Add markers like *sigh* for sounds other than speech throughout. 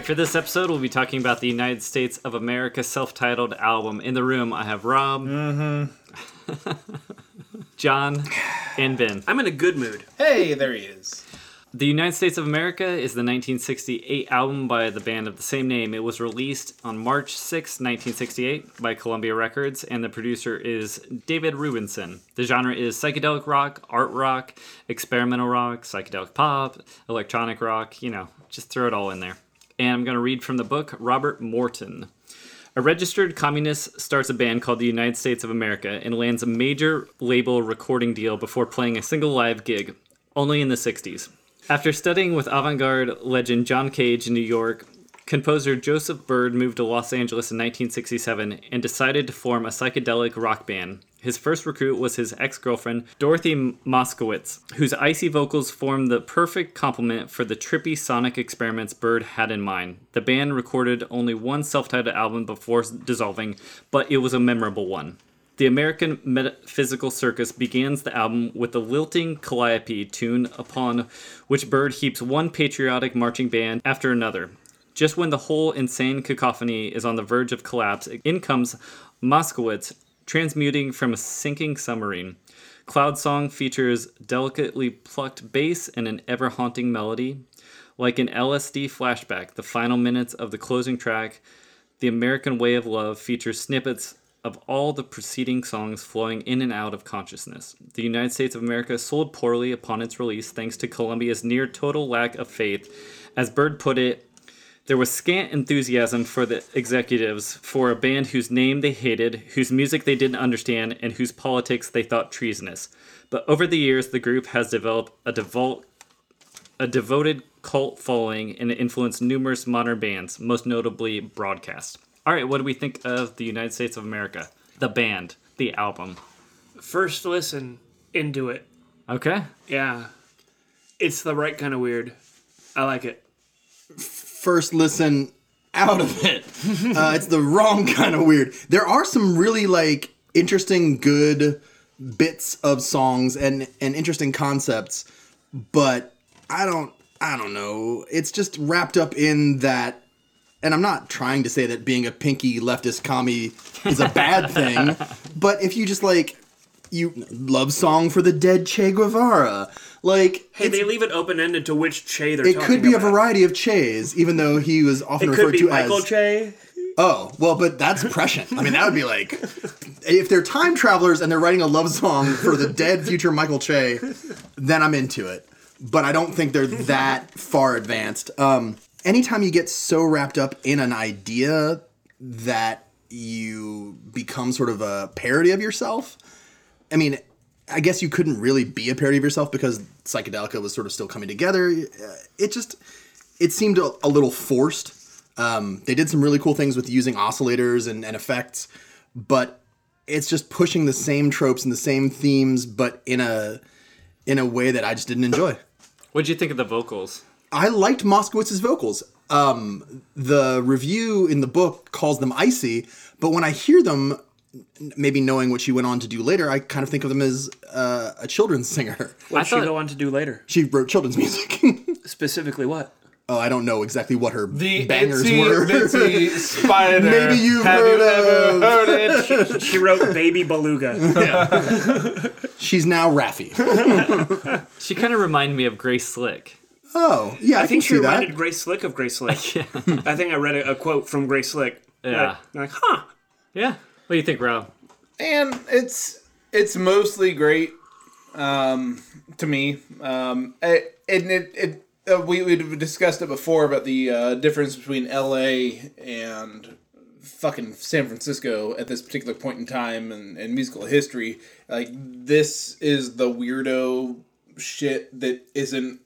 Right, for this episode, we'll be talking about the United States of America self titled album. In the room, I have Rob, mm-hmm. *laughs* John, and Ben. I'm in a good mood. Hey, there he is. The United States of America is the 1968 album by the band of the same name. It was released on March 6, 1968, by Columbia Records, and the producer is David Rubinson. The genre is psychedelic rock, art rock, experimental rock, psychedelic pop, electronic rock, you know, just throw it all in there. And I'm going to read from the book Robert Morton. A registered communist starts a band called the United States of America and lands a major label recording deal before playing a single live gig, only in the 60s. After studying with avant garde legend John Cage in New York, composer Joseph Byrd moved to Los Angeles in 1967 and decided to form a psychedelic rock band. His first recruit was his ex girlfriend, Dorothy Moskowitz, whose icy vocals formed the perfect complement for the trippy sonic experiments Byrd had in mind. The band recorded only one self titled album before dissolving, but it was a memorable one. The American Metaphysical Circus begins the album with the lilting Calliope tune upon which Byrd heaps one patriotic marching band after another. Just when the whole insane cacophony is on the verge of collapse, in comes Moskowitz, transmuting from a sinking submarine. Cloud Song features delicately plucked bass and an ever haunting melody. Like an LSD flashback, the final minutes of the closing track, The American Way of Love, features snippets of all the preceding songs flowing in and out of consciousness. The United States of America sold poorly upon its release thanks to Columbia's near total lack of faith. As Byrd put it, there was scant enthusiasm for the executives for a band whose name they hated, whose music they didn't understand, and whose politics they thought treasonous. But over the years, the group has developed a devout, a devoted cult following and influenced numerous modern bands, most notably Broadcast. All right, what do we think of the United States of America? The band, the album. First listen into it. Okay. Yeah. It's the right kind of weird. I like it. First listen out of it. uh, it's the wrong kind of weird. There are some really like interesting, good bits of songs and and interesting concepts, but I don't I don't know. It's just wrapped up in that. And I'm not trying to say that being a pinky leftist commie is a bad thing, *laughs* but if you just like you love song for the dead Che Guevara, like Hey, they leave it open ended to which Che they're it could be a variety of Che's, even though he was often It referred could be to Michael as. Che. Oh, well, but that's prescient. I mean, that would be like if they're time travelers and they're writing a love song for the dead future Michael Che, then I'm into it. But I don't think they're that far advanced. Um, anytime you get so wrapped up in an idea that you become sort of a parody of yourself, I mean, I guess you couldn't really be a parody of yourself because psychedelica was sort of still coming together. Uh, It just it seemed a, a little forced. Um, they did some really cool things with using oscillators and, and effects, but it's just pushing the same tropes and the same themes, but in a in a way that I just didn't enjoy. What'd you think of the vocals? I liked Moskowitz's vocals. Um, the review in the book calls them icy, but when I hear them, maybe knowing what she went on to do later, I kind of think of them as uh, a children's singer. What I she go on to do later? She wrote children's music. *laughs* Specifically, what? Oh, I don't know exactly what her The bangers itsy were. bitsy *laughs* spider. Maybe you've Have heard you ever of- heard it? *laughs* She wrote Baby Beluga. She's now Raffi. She kind of reminded me of Grace Slick. Oh, yeah, I, I think can she see that. reminded Grace Slick of Grace Slick. I think I read a, a quote from Grace Slick. Yeah. Like, like, huh. Yeah. What do you think, Rob? and it's it's mostly great um, to me. Um, it, and it, it uh, we we discussed it before about the uh, difference between L.A. and fucking San Francisco at this particular point in time and, and musical history. Like this is the weirdo shit that isn't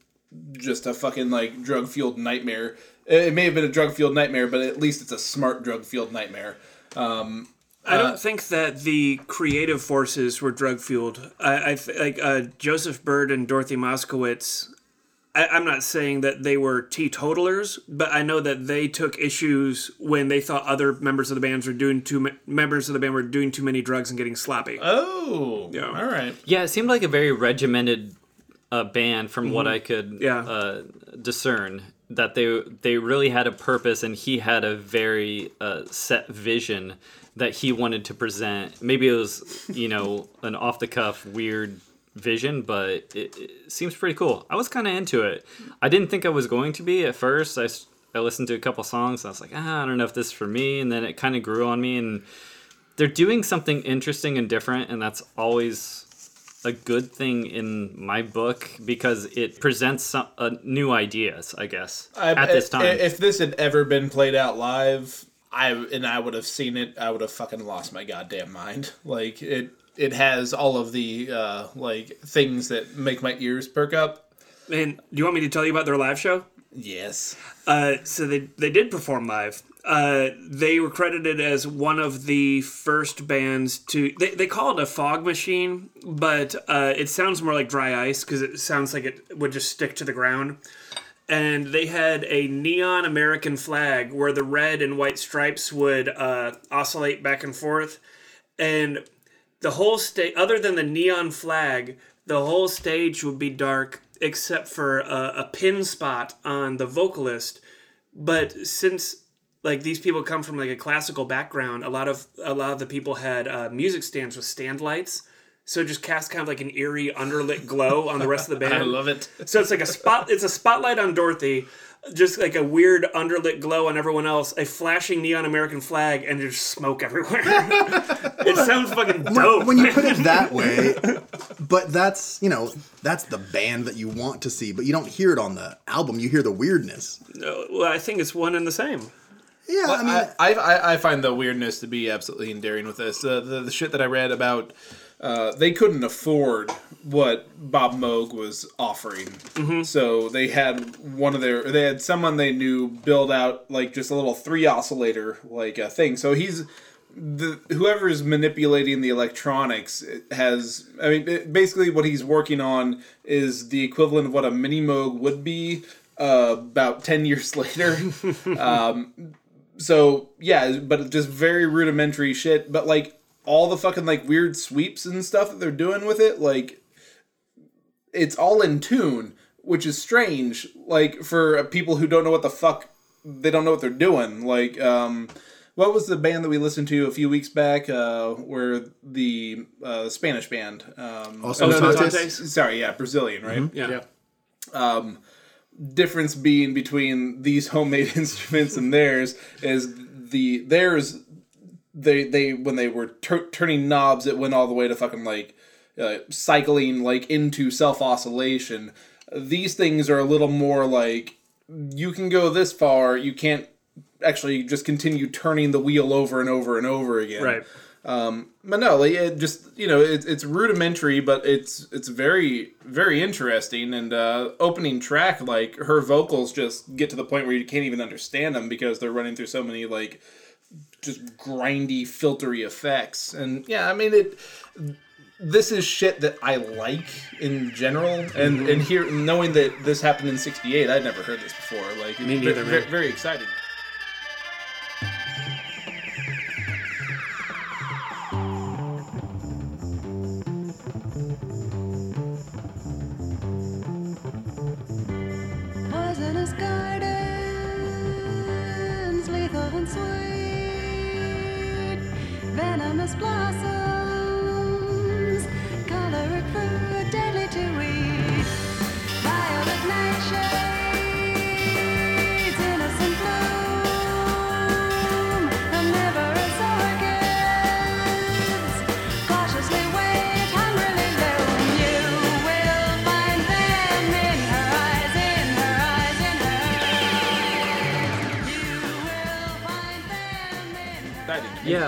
just a fucking like drug fueled nightmare. It may have been a drug fueled nightmare, but at least it's a smart drug fueled nightmare. Um, I don't think that the creative forces were drug fueled. I, I th- like uh, Joseph Byrd and Dorothy Moskowitz. I, I'm not saying that they were teetotalers, but I know that they took issues when they thought other members of the bands were doing too ma- members of the band were doing too many drugs and getting sloppy. Oh, Yeah. all right. Yeah, it seemed like a very regimented uh, band from what I could Yeah. uh, discern. That they they really had a purpose, and he had a very uh, set vision that he wanted to present. Maybe it was you know *laughs* an off the cuff weird vision, but it, it seems pretty cool. I was kind of into it. I didn't think I was going to be at first. I, I listened to a couple songs. And I was like, ah, I don't know if this is for me, and then it kind of grew on me and they're doing something interesting and different and that's always a good thing in my book because it presents some uh, new ideas i guess I- at this time If this had ever been played out live, I and I would have seen it, I would have fucking lost my goddamn mind. Like it, it has all of the uh, like things that make my ears perk up. And do you want me to tell you about their live show? Yes. Uh, so they they did perform live. Uh, they were credited as one of the first bands to. They, they call it a fog machine, but uh, it sounds more like dry ice because it sounds like it would just stick to the ground. And they had a neon American flag where the red and white stripes would uh, oscillate back and forth, and the whole stage, other than the neon flag, the whole stage would be dark except for a, a pin spot on the vocalist. But since like these people come from like a classical background, a lot of a lot of the people had uh, music stands with stand lights, so it just cast kind of like an eerie underlit glow on the rest of the *laughs* band. I love it. So it's like a spot. It's a spotlight on Dorothy, just like a weird underlit glow on everyone else. A flashing neon American flag, and there's smoke everywhere. *laughs* it sounds fucking dope. when you put it *laughs* that way, but that's you know that's the band that you want to see, but you don't hear it on the album. You hear the weirdness. Uh, well, I think it's one and the same. Yeah, I mean, I, I, I, I find the weirdness to be absolutely endearing with this. Uh, the, the shit that I read about, uh, they couldn't afford what Bob Moog was offering. So they had one of their, they had someone they knew build out like just a little three oscillator like a thing. So he's, the whoever is manipulating the electronics has i mean it- basically what he's working on is the equivalent of what a mini moog would be uh, about 10 *laughs* years later *laughs* um, so yeah but just very rudimentary shit but like all the fucking like weird sweeps and stuff that they're doing with it like it's all in tune which is strange like for people who don't know what the fuck they don't know what they're doing. Like um what was the band that we listened to a few weeks back uh where the uh spanish band um Also oh, no, no, sorry yeah brazilian right? Yeah. Um difference being between these homemade *laughs* instruments and theirs is the theirs they they when they were tur- turning knobs it went all the way to fucking like uh, cycling like into self oscillation these things are a little more like you can go this far you can't actually just continue turning the wheel over and over and over again Right. but no, like it just you know it's it's rudimentary, but it's it's very very interesting. And uh, opening track, like her vocals just get to the point where you can't even understand them because they're running through so many like just grindy, filtery effects. And yeah, I mean it. This is shit that I like in general, and mm-hmm. and here knowing that this happened in '68, I'd never heard this before. Like Me it's neither, very, man. very exciting.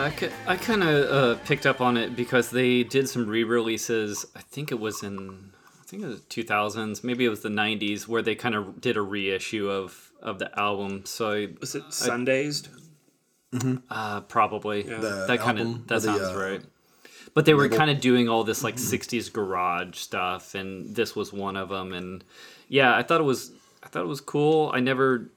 I, I kind of uh, picked up on it because they did some re-releases. I think it was in, I think it was 2000s, maybe it was the 90s, where they kind of did a reissue of of the album. So I, Was it Sundazed? uh, probably The that kind of that or the, sounds uh, right. But they were kind of doing all this like 60s garage stuff, and this was one of them. And yeah, I thought it was I thought it was cool. I never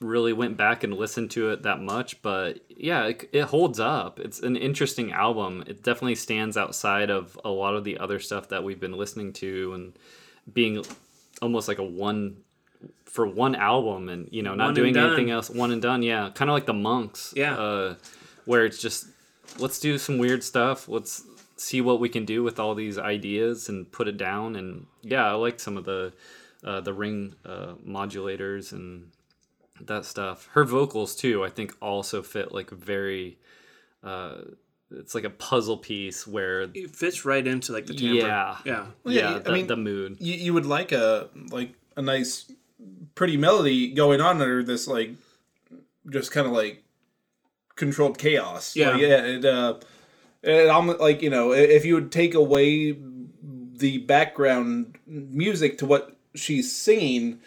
really went back and listened to it that much, but yeah, it, it holds up. It's an interesting album. It definitely stands outside of a lot of the other stuff that we've been listening to, and being almost like a one for one album, and you know, not One doing anything else. One and done. Yeah, kind of like the Monks. Yeah. uh, where it's just let's do some weird stuff. Let's see what we can do with all these ideas and put it down. And yeah, I like some of the uh, the ring uh, modulators and that stuff. Her vocals too, I think, also fit like very. Uh, it's like a puzzle piece where It fits right into like the timbre. yeah, Yeah. Well, yeah, yeah, I mean- the mood. you, you would like a like a nice pretty melody going on under this like just kind of like controlled chaos Yeah. Like, yeah it uh it almost like you know if you would take away the background music to what she's singing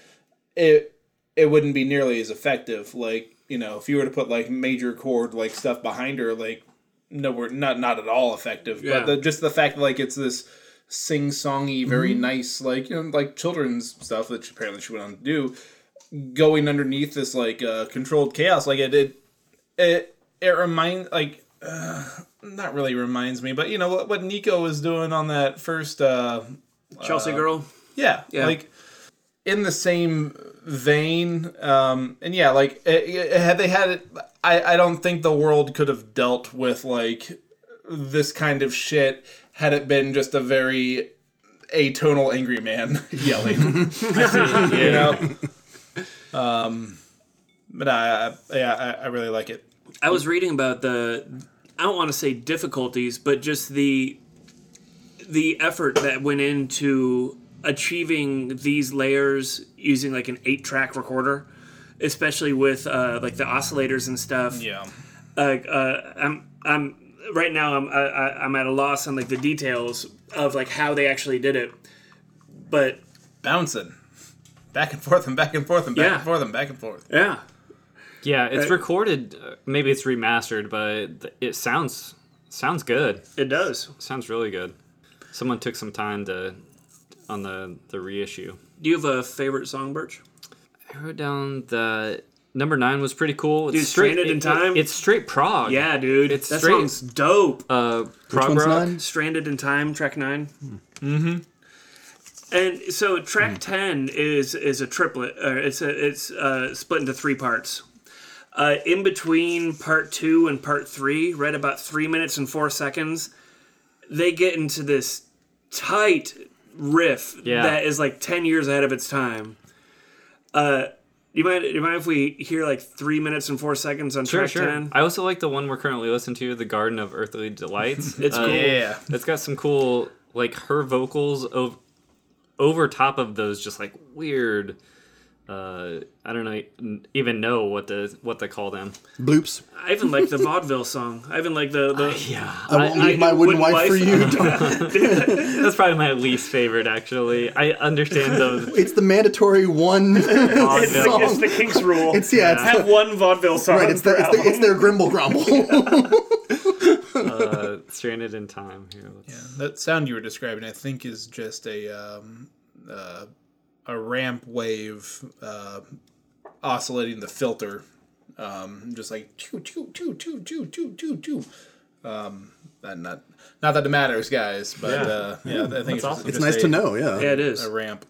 it it wouldn't be nearly as effective like you know if you were to put like major chord like stuff behind her like nowhere not not at all effective Yeah. but the, just the fact that like it's this sing songy very nice like you know like children's stuff that she, apparently she went on to do going underneath this like uh controlled chaos like it it it, it reminds like uh, not really reminds me but you know what, what nico was doing on that first uh Chelsea Girl. yeah, Yeah. like in the same vein. Um, and yeah, like it, it- had they had it, I, I don't think the world could have dealt with like this kind of shit had it been just a very atonal angry man *laughs* yelling. *laughs* you know. Um, but I, I yeah, I, I really like it. I was reading about the I don't want to say difficulties, but just the the effort that went into achieving these layers using like an eight track recorder, especially with uh, like the oscillators and stuff. Yeah. Like uh, I'm I'm right now I'm I, I- I'm at a loss on like the details of like how they actually did it, but Bouncing. Back and forth and back and forth and back Yeah. and forth and back and forth. yeah. Yeah, it's Uh, recorded. uh, Maybe it's remastered, but it sounds sounds good. It does. Sounds really good. Someone took some time to on the the reissue. Do you have a favorite song, Birch? I wrote down the number nine was pretty cool. It's Dude, Stranded in it- Time? it's straight prog. Yeah, dude. It's that straight- song's dope. Uh, prog one's rock. nine? Stranded in Time, track 9 Mm-hmm. And so track ten is is a triplet. Or it's a, it's uh, split into three parts. Uh, in between part two and part three, right about three minutes and four seconds, they get into this tight riff Yeah. that is like ten years ahead of its time. Uh, you mind? You mind if we hear like three minutes and four seconds on Sure, track sure. ten? I also like the one we're currently listening to, "The Garden of Earthly Delights." *laughs* It's Uh, cool. Yeah. It's got some cool, like her vocals over over top of those, just like weird. Uh, I don't know, even know what to what to call them. Bloops. I even like the vaudeville song. I even like the the. Yeah, I won't leave my wooden, wife, for you. *laughs* *laughs* that's probably my least favorite. Actually, I understand those. *laughs* it's the mandatory one It's the, song. it's the Kinks rule. It's yeah, it's have the, one vaudeville song. right. It's the, it's, the, it's their Grimble Grumble. Uh, stranded in time. Here, let's- That sound you were describing, I think, is just a um, uh, a ramp wave uh, oscillating the filter, um, just like choo choo choo choo choo choo choo choo. Um, and not not that it matters, guys, but Yeah. uh, yeah, I think it's, awesome. it's nice a, to know. Yeah. Yeah, it is. a ramp.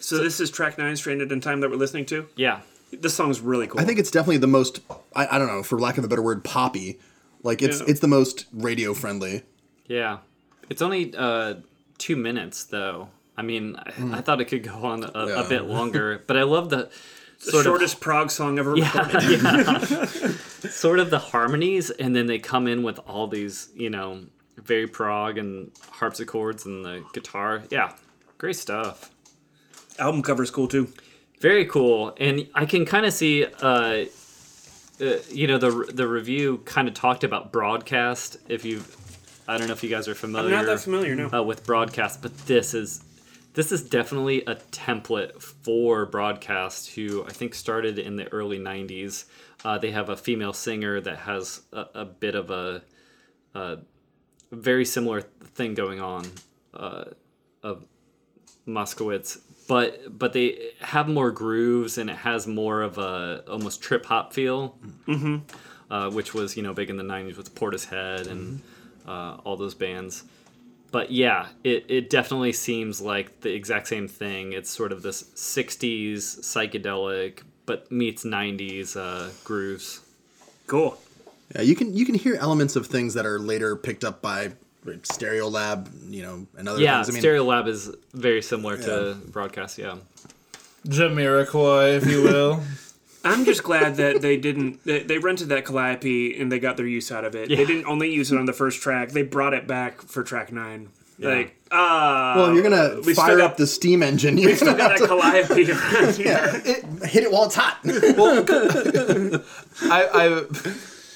So this is track nine, "Stranded in Time," that we're listening to. Yeah, This song's really cool. I think it's definitely the most. I, I don't know, for lack of a better word, poppy. Like it's Yeah. it's the most radio friendly. Yeah, it's only uh, two minutes though. I mean, I, I thought it could go on a, a bit longer, but I love the the sort shortest prog song ever of recorded. yeah, *laughs* yeah. sort of the harmonies, and then they come in with all these, you know, very prog and harpsichords and the guitar. Yeah, great stuff. Album cover's cool too. Very cool, and I can kind of see, uh, uh, you know, the the review kind of talked about broadcast. If you, I don't know if you guys are I'm familiar. not that familiar, no. uh, with broadcast, but this is this is definitely a template for broadcast. Who I think started in the early '90s. Uh, they have a female singer that has a, a bit of a, a very similar thing going on uh, of Moskowitz, but but they have more grooves and it has more of a almost trip hop feel, mm-hmm. uh, which was you know big in the '90s with Portishead and uh, all those bands but yeah, it, it definitely seems like the exact same thing. It's sort of this 60s psychedelic, but meets 90s uh, grooves. Cool. Yeah, you can you can hear elements of things that are later picked up by Stereolab, you know, and other Yeah, things. I mean, Stereo Lab is very similar to broadcast. Yeah, Jamiroquai, if you will. *laughs* I'm just glad that they didn't. They, they rented that Calliope and they got their use out of it. Yeah. They didn't only use it on the first track. They brought it back for track nine. Like, ah. well, you're gonna we still fire got- up the steam engine. You're Still gonna got that Calliope around *laughs* here. it, hit it while it's hot. *laughs* I, I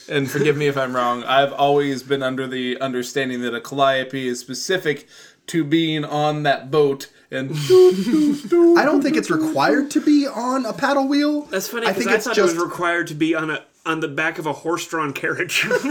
and forgive me if I'm wrong. I've always been under the understanding that a calliope is specific to being on that boat and *laughs* I don't think it's required to be on a paddle wheel. That's funny I because think I, it's thought just. it was required to be on a on the back of a horse-drawn carriage. *laughs* *laughs*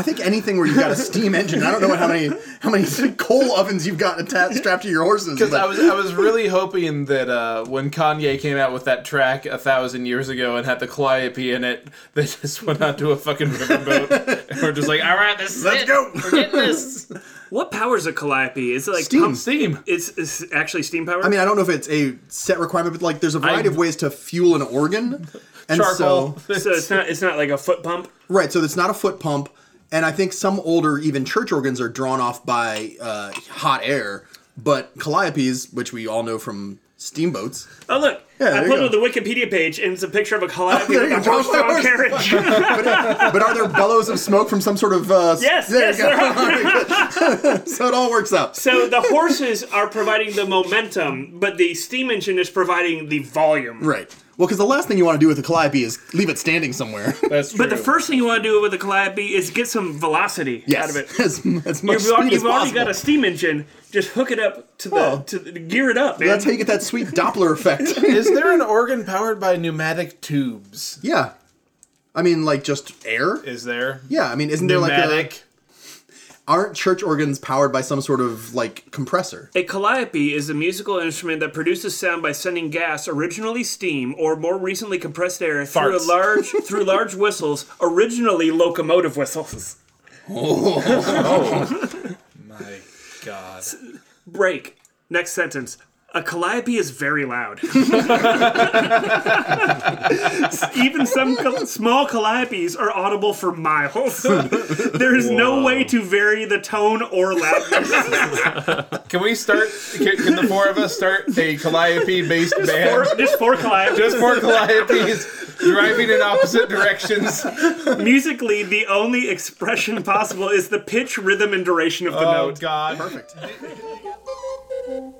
I think anything where you've got a steam engine. I don't know how many how many *laughs* coal ovens you've got attached strapped to your horses. Because I was I was really hoping that uh, when Kanye came out with that track a thousand years ago and had the Calliope in it, *laughs* they just went out to a fucking riverboat and we're just like, all right, this is Let's it. go. We're getting this. *laughs* what powers a Calliope? Is it like Steam. pump- Steam. It's, it's actually steam power. I mean, I don't know if it's a set requirement, but like, there's a variety I- of ways to fuel an organ, and Charcoal. so so it's not it's not like a foot pump. right, so it's not a foot pump, and I think some older even church organs are drawn off by uh, hot air, but calliopes, which we all know from steamboats, Oh look, Yeah, I there put you it on the Wikipedia page, and it's a picture of a Calliope *laughs* there with a go. horse-drawn *laughs* carriage. but are there bellows of smoke from some sort of? Uh, Yes, there yes, you go. *laughs* so it all works out. so the horses are providing the momentum, but the steam engine is providing the volume. Right. Well, because the last thing you want to do with a calliope is leave it standing somewhere. That's true. But the first thing you want to do with a Calliope is get some velocity yes, out of it. as, as much You've, speed al- as you've already got a steam engine. Just hook it up to the Oh. to the, gear it up, man. That's how you get that sweet Doppler effect. Is there an organ powered by pneumatic tubes? yeah. I mean, like just air. Is there? Yeah. I mean, isn't there like Pneumatic. a, aren't church organs powered by some sort of like compressor? A calliope is a musical instrument that produces sound by sending gas, originally steam, or more recently compressed air, through a Farts. large through large whistles, originally locomotive whistles. Oh, *laughs* oh. my God. Break. Next sentence. A calliope is very loud. *laughs* Even some cal- small calliopes are audible for miles. *laughs* there is no way to vary the tone or loudness. Can we start? Can, can the four of us start a Calliope based band? Four, just four calliopes. Just four Calliopes driving in opposite directions. Musically, the only expression possible is the pitch, rhythm, and duration of the note. Oh note. God! Perfect. *laughs*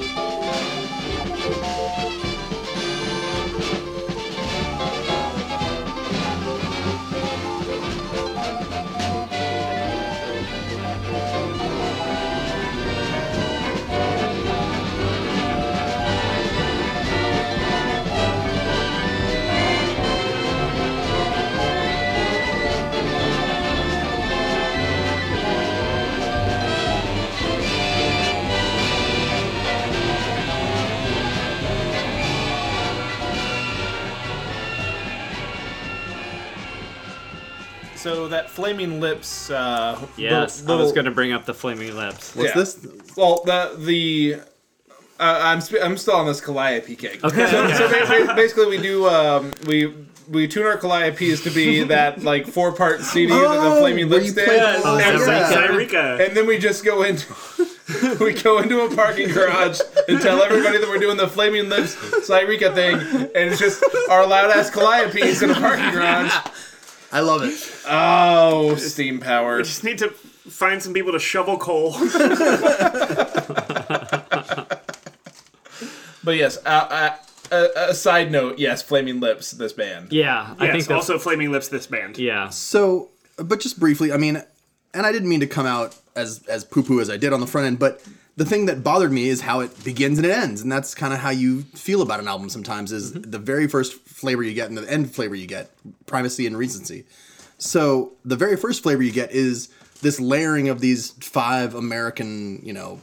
so that Flaming Lips. Uh, Yes, little- I was going to bring up the Flaming Lips. What's Yeah. this? Well, the the uh, I'm sp- I'm still on this Calliope kick. Okay, *laughs* So, okay. so ba- ba- basically, we do um, we we tune our Calliopes to be *laughs* that like four part CD that the Oh, Flaming where Lips you did, play- and, oh, yeah. Zaireeka. and then we just go into. *laughs* We go into a parking garage and tell everybody that we're doing the Flaming Lips Zaireeka thing, and it's just our loud ass Calliopes in a parking garage. I love it. Oh, steam power. Just need to find some people to shovel coal. *laughs* But yes, uh, uh, a, a side note, yes, Flaming Lips, this band. Yeah, I yes, think that's also Flaming Lips, this band. yeah. So, but just briefly, I mean, and I didn't mean to come out as as poo poo as I did on the front end, but the thing that bothered me is how it begins and it ends, and that's kind of how you feel about an album sometimes. Is mm-hmm. the very first flavor you get and the end flavor you get, primacy and recency. So the very first flavor you get is this layering of these five American, you know,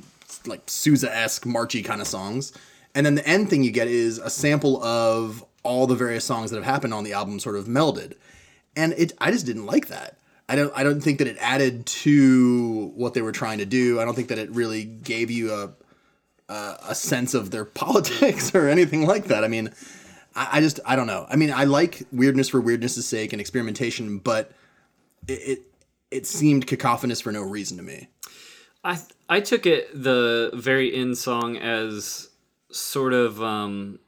like Sousa esque marchy kind of songs, and then the end thing you get is a sample of all the various songs that have happened on the album, sort of melded and it I just didn't like that. I don't I don't think that it added to what they were trying to do. I don't think that it really gave you a a, a sense of their *laughs* politics or anything like that. I mean, I, I just I don't know. I mean, I like weirdness for weirdness' sake and experimentation, but it, it it seemed cacophonous for no reason to me. I I took it the very end song as sort of um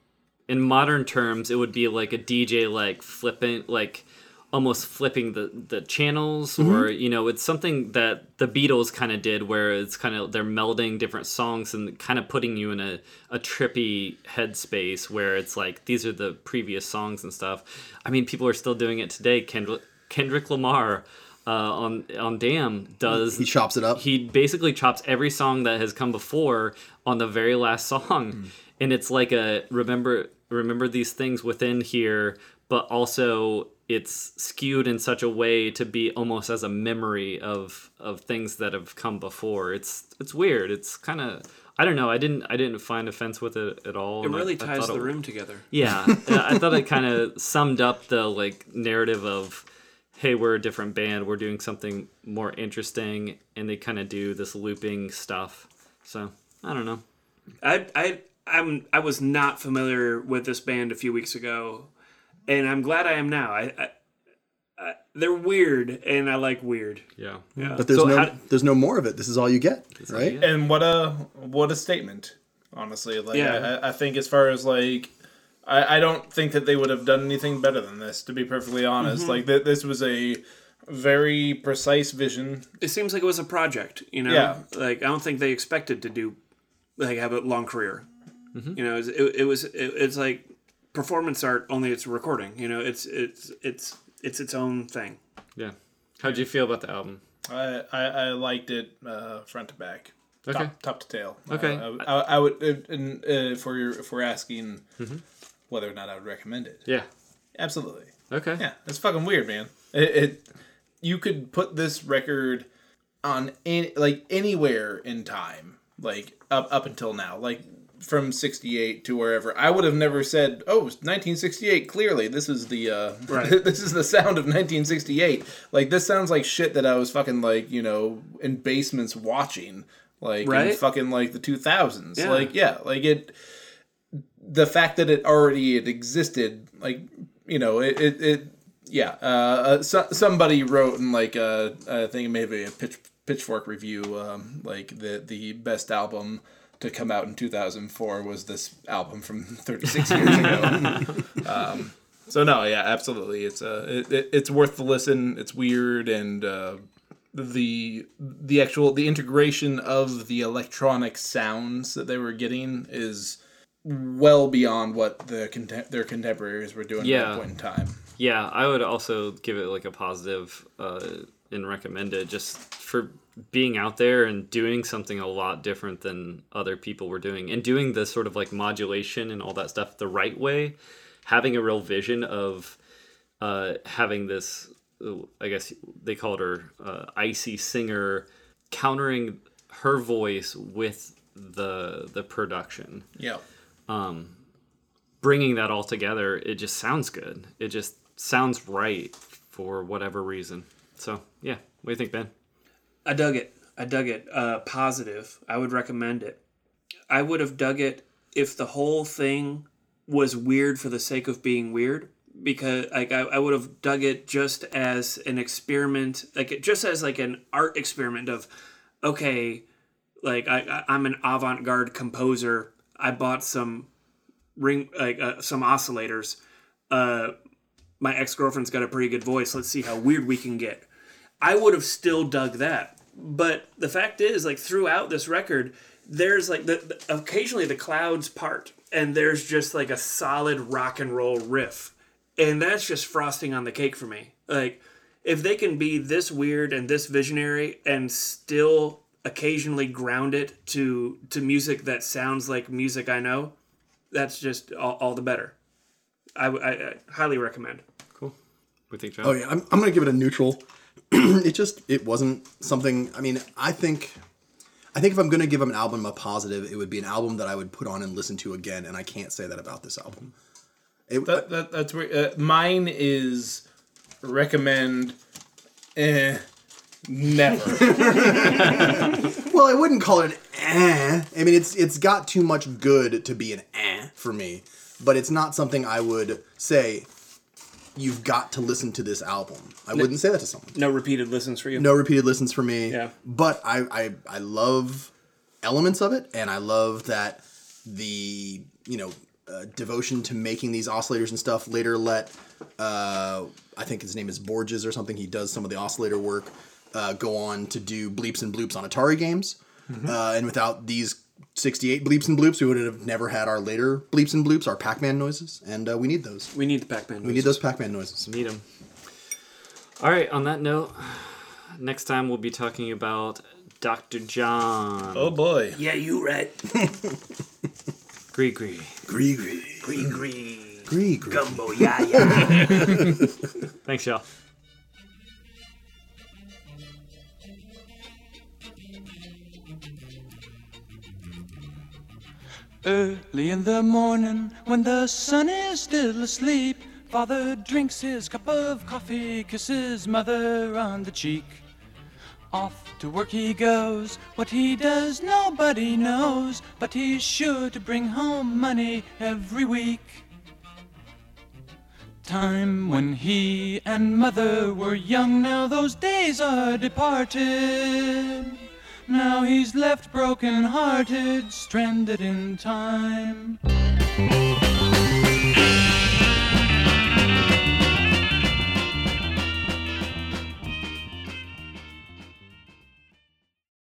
in modern terms it would be like a DJ like flippant like almost flipping the the channels or you know it's something that the Beatles kind of did where it's kind of they're melding different songs and kind of putting you in a, a trippy headspace where it's like these are the previous songs and stuff. I mean people are still doing it today. Kendrick Kendrick Lamar uh, on on Damn does He chops it up. he basically chops every song that has come before on the very last song and it's like a remember remember these things within here but also it's skewed in such a way to be almost as a memory of of things that have come before it's it's weird it's kind of i don't know i didn't i didn't find offense with it at all It really I ties thought the it- room together. yeah, *laughs* yeah, I thought it kind of summed up the like narrative of, hey, we're a different band, we're doing something more interesting, and they kind of do this looping stuff. So I don't know. I I I'm I was not familiar with this band a few weeks ago, and I'm glad I am now. I, I, I they're weird, and I like weird. Yeah, Yeah. But there's So no how- there's no more of it. This is all you get, right? yeah. And what a what a statement, honestly. Like Yeah. I, I think as far as like I, I don't think that they would have done anything better than this, to be perfectly honest. Like th- this was a very precise vision. It seems like it was a project, you know. Yeah. Like I don't think they expected to do like have a long career. Mm-hmm. You know, it, it, it was it, it's like performance art, only it's recording. You know, it's it's it's it's its own thing. yeah. How'd you feel about the album? I, I, I liked it uh, front to back. Okay. Top, top to tail. Okay. Uh, I, I, I would, uh, and, uh, if we're asking Mm-hmm. whether or not I would recommend it, Yeah. absolutely. Okay. Yeah, it's fucking weird, man. It, it you could put this record on any, like anywhere in time, like up up until now, like from 68 to wherever. I would have never said, "Oh, it's 1968." Clearly, this is the uh *laughs* Right. this is the sound of 1968. Like this sounds like shit that I was fucking like, you know, in basements watching like in fucking like the 2000s. Yeah. Like yeah, like it the fact that it already it existed, like you know, it it, it yeah. Uh, uh, so, somebody wrote in like uh, I think maybe a pitch, Pitchfork review, um, like the the best album to come out in 2004 was this album from *laughs* 36 years ago. *laughs* um, so no, yeah, absolutely, it's uh, it, it, it's worth the listen. It's weird and. Uh, the the actual the integration of the electronic sounds that they were getting is well beyond what the contem- their contemporaries were doing at Yeah. that point in time. Yeah, I would also give it like a positive uh, and recommend it just for being out there and doing something a lot different than other people were doing and doing the sort of like modulation and all that stuff the right way, having a real vision of uh, having this, I guess they called her uh, icy singer, countering her voice with the the production Yeah. um bringing that all together, it just sounds good. It just sounds right for whatever reason. So yeah, what do you think, Ben? I dug it. I dug it. Uh, positive. I would recommend it. I would have dug it if the whole thing was weird for the sake of being weird. Because like I, I would have dug it just as an experiment, like just as like an art experiment of, okay, like I, I I'm an avant-garde composer. I bought some ring like uh, some oscillators. Uh, my ex girlfriend's got a pretty good voice. Let's see how weird we can get. I would have still dug that. But the fact is, like throughout this record, there's like the, the occasionally the clouds part, and there's just like a solid rock and roll riff, and that's just frosting on the cake for me. Like if they can be this weird and this visionary and still occasionally ground it to to music that sounds like music I know, that's just all, all the better. i i highly recommend. Cool. What do you think, John? Oh yeah, I'm, I'm gonna give it a neutral. *clears throat* it just it wasn't something. I mean, I think, I think if I'm gonna give an album a positive, it would be an album that I would put on and listen to again. And I can't say that about this album. It, That, that that's where uh, mine is recommend. Eh, never. *laughs* *laughs* well, I wouldn't call it an eh. I mean, it's it's got too much good to be an eh for me, but it's not something I would say. You've got to listen to this album. I wouldn't say that to someone. No repeated listens for you. no repeated listens for me. Yeah. But I, I I love elements of it, and I love that the you know uh, devotion to making these oscillators and stuff later let uh, I think his name is Borges or something. He does some of the oscillator work. Uh, go on to do bleeps and bloops on Atari games, uh, and without these. 68 bleeps and bloops, we would have never had our later bleeps and bloops, our Pac Man noises, and uh, we need those. We need the Pac-Man. Noises. We need those Pac Man noises. Need 'em. All right. On that note, next time we'll be talking about Dr. John. oh boy. Yeah, you right. *laughs* Gree Gree. Gree gree. Green, green. Gree gree. Gumbo, yeah, yeah. *laughs* Thanks, y'all. Early in the morning, when the sun is still asleep, father drinks his cup of coffee, kisses mother on the cheek. Off to work he goes, what he does nobody knows, but he's sure to bring home money every week. Time when he and mother were young, now those days are departed. Now he's left broken hearted, stranded in time.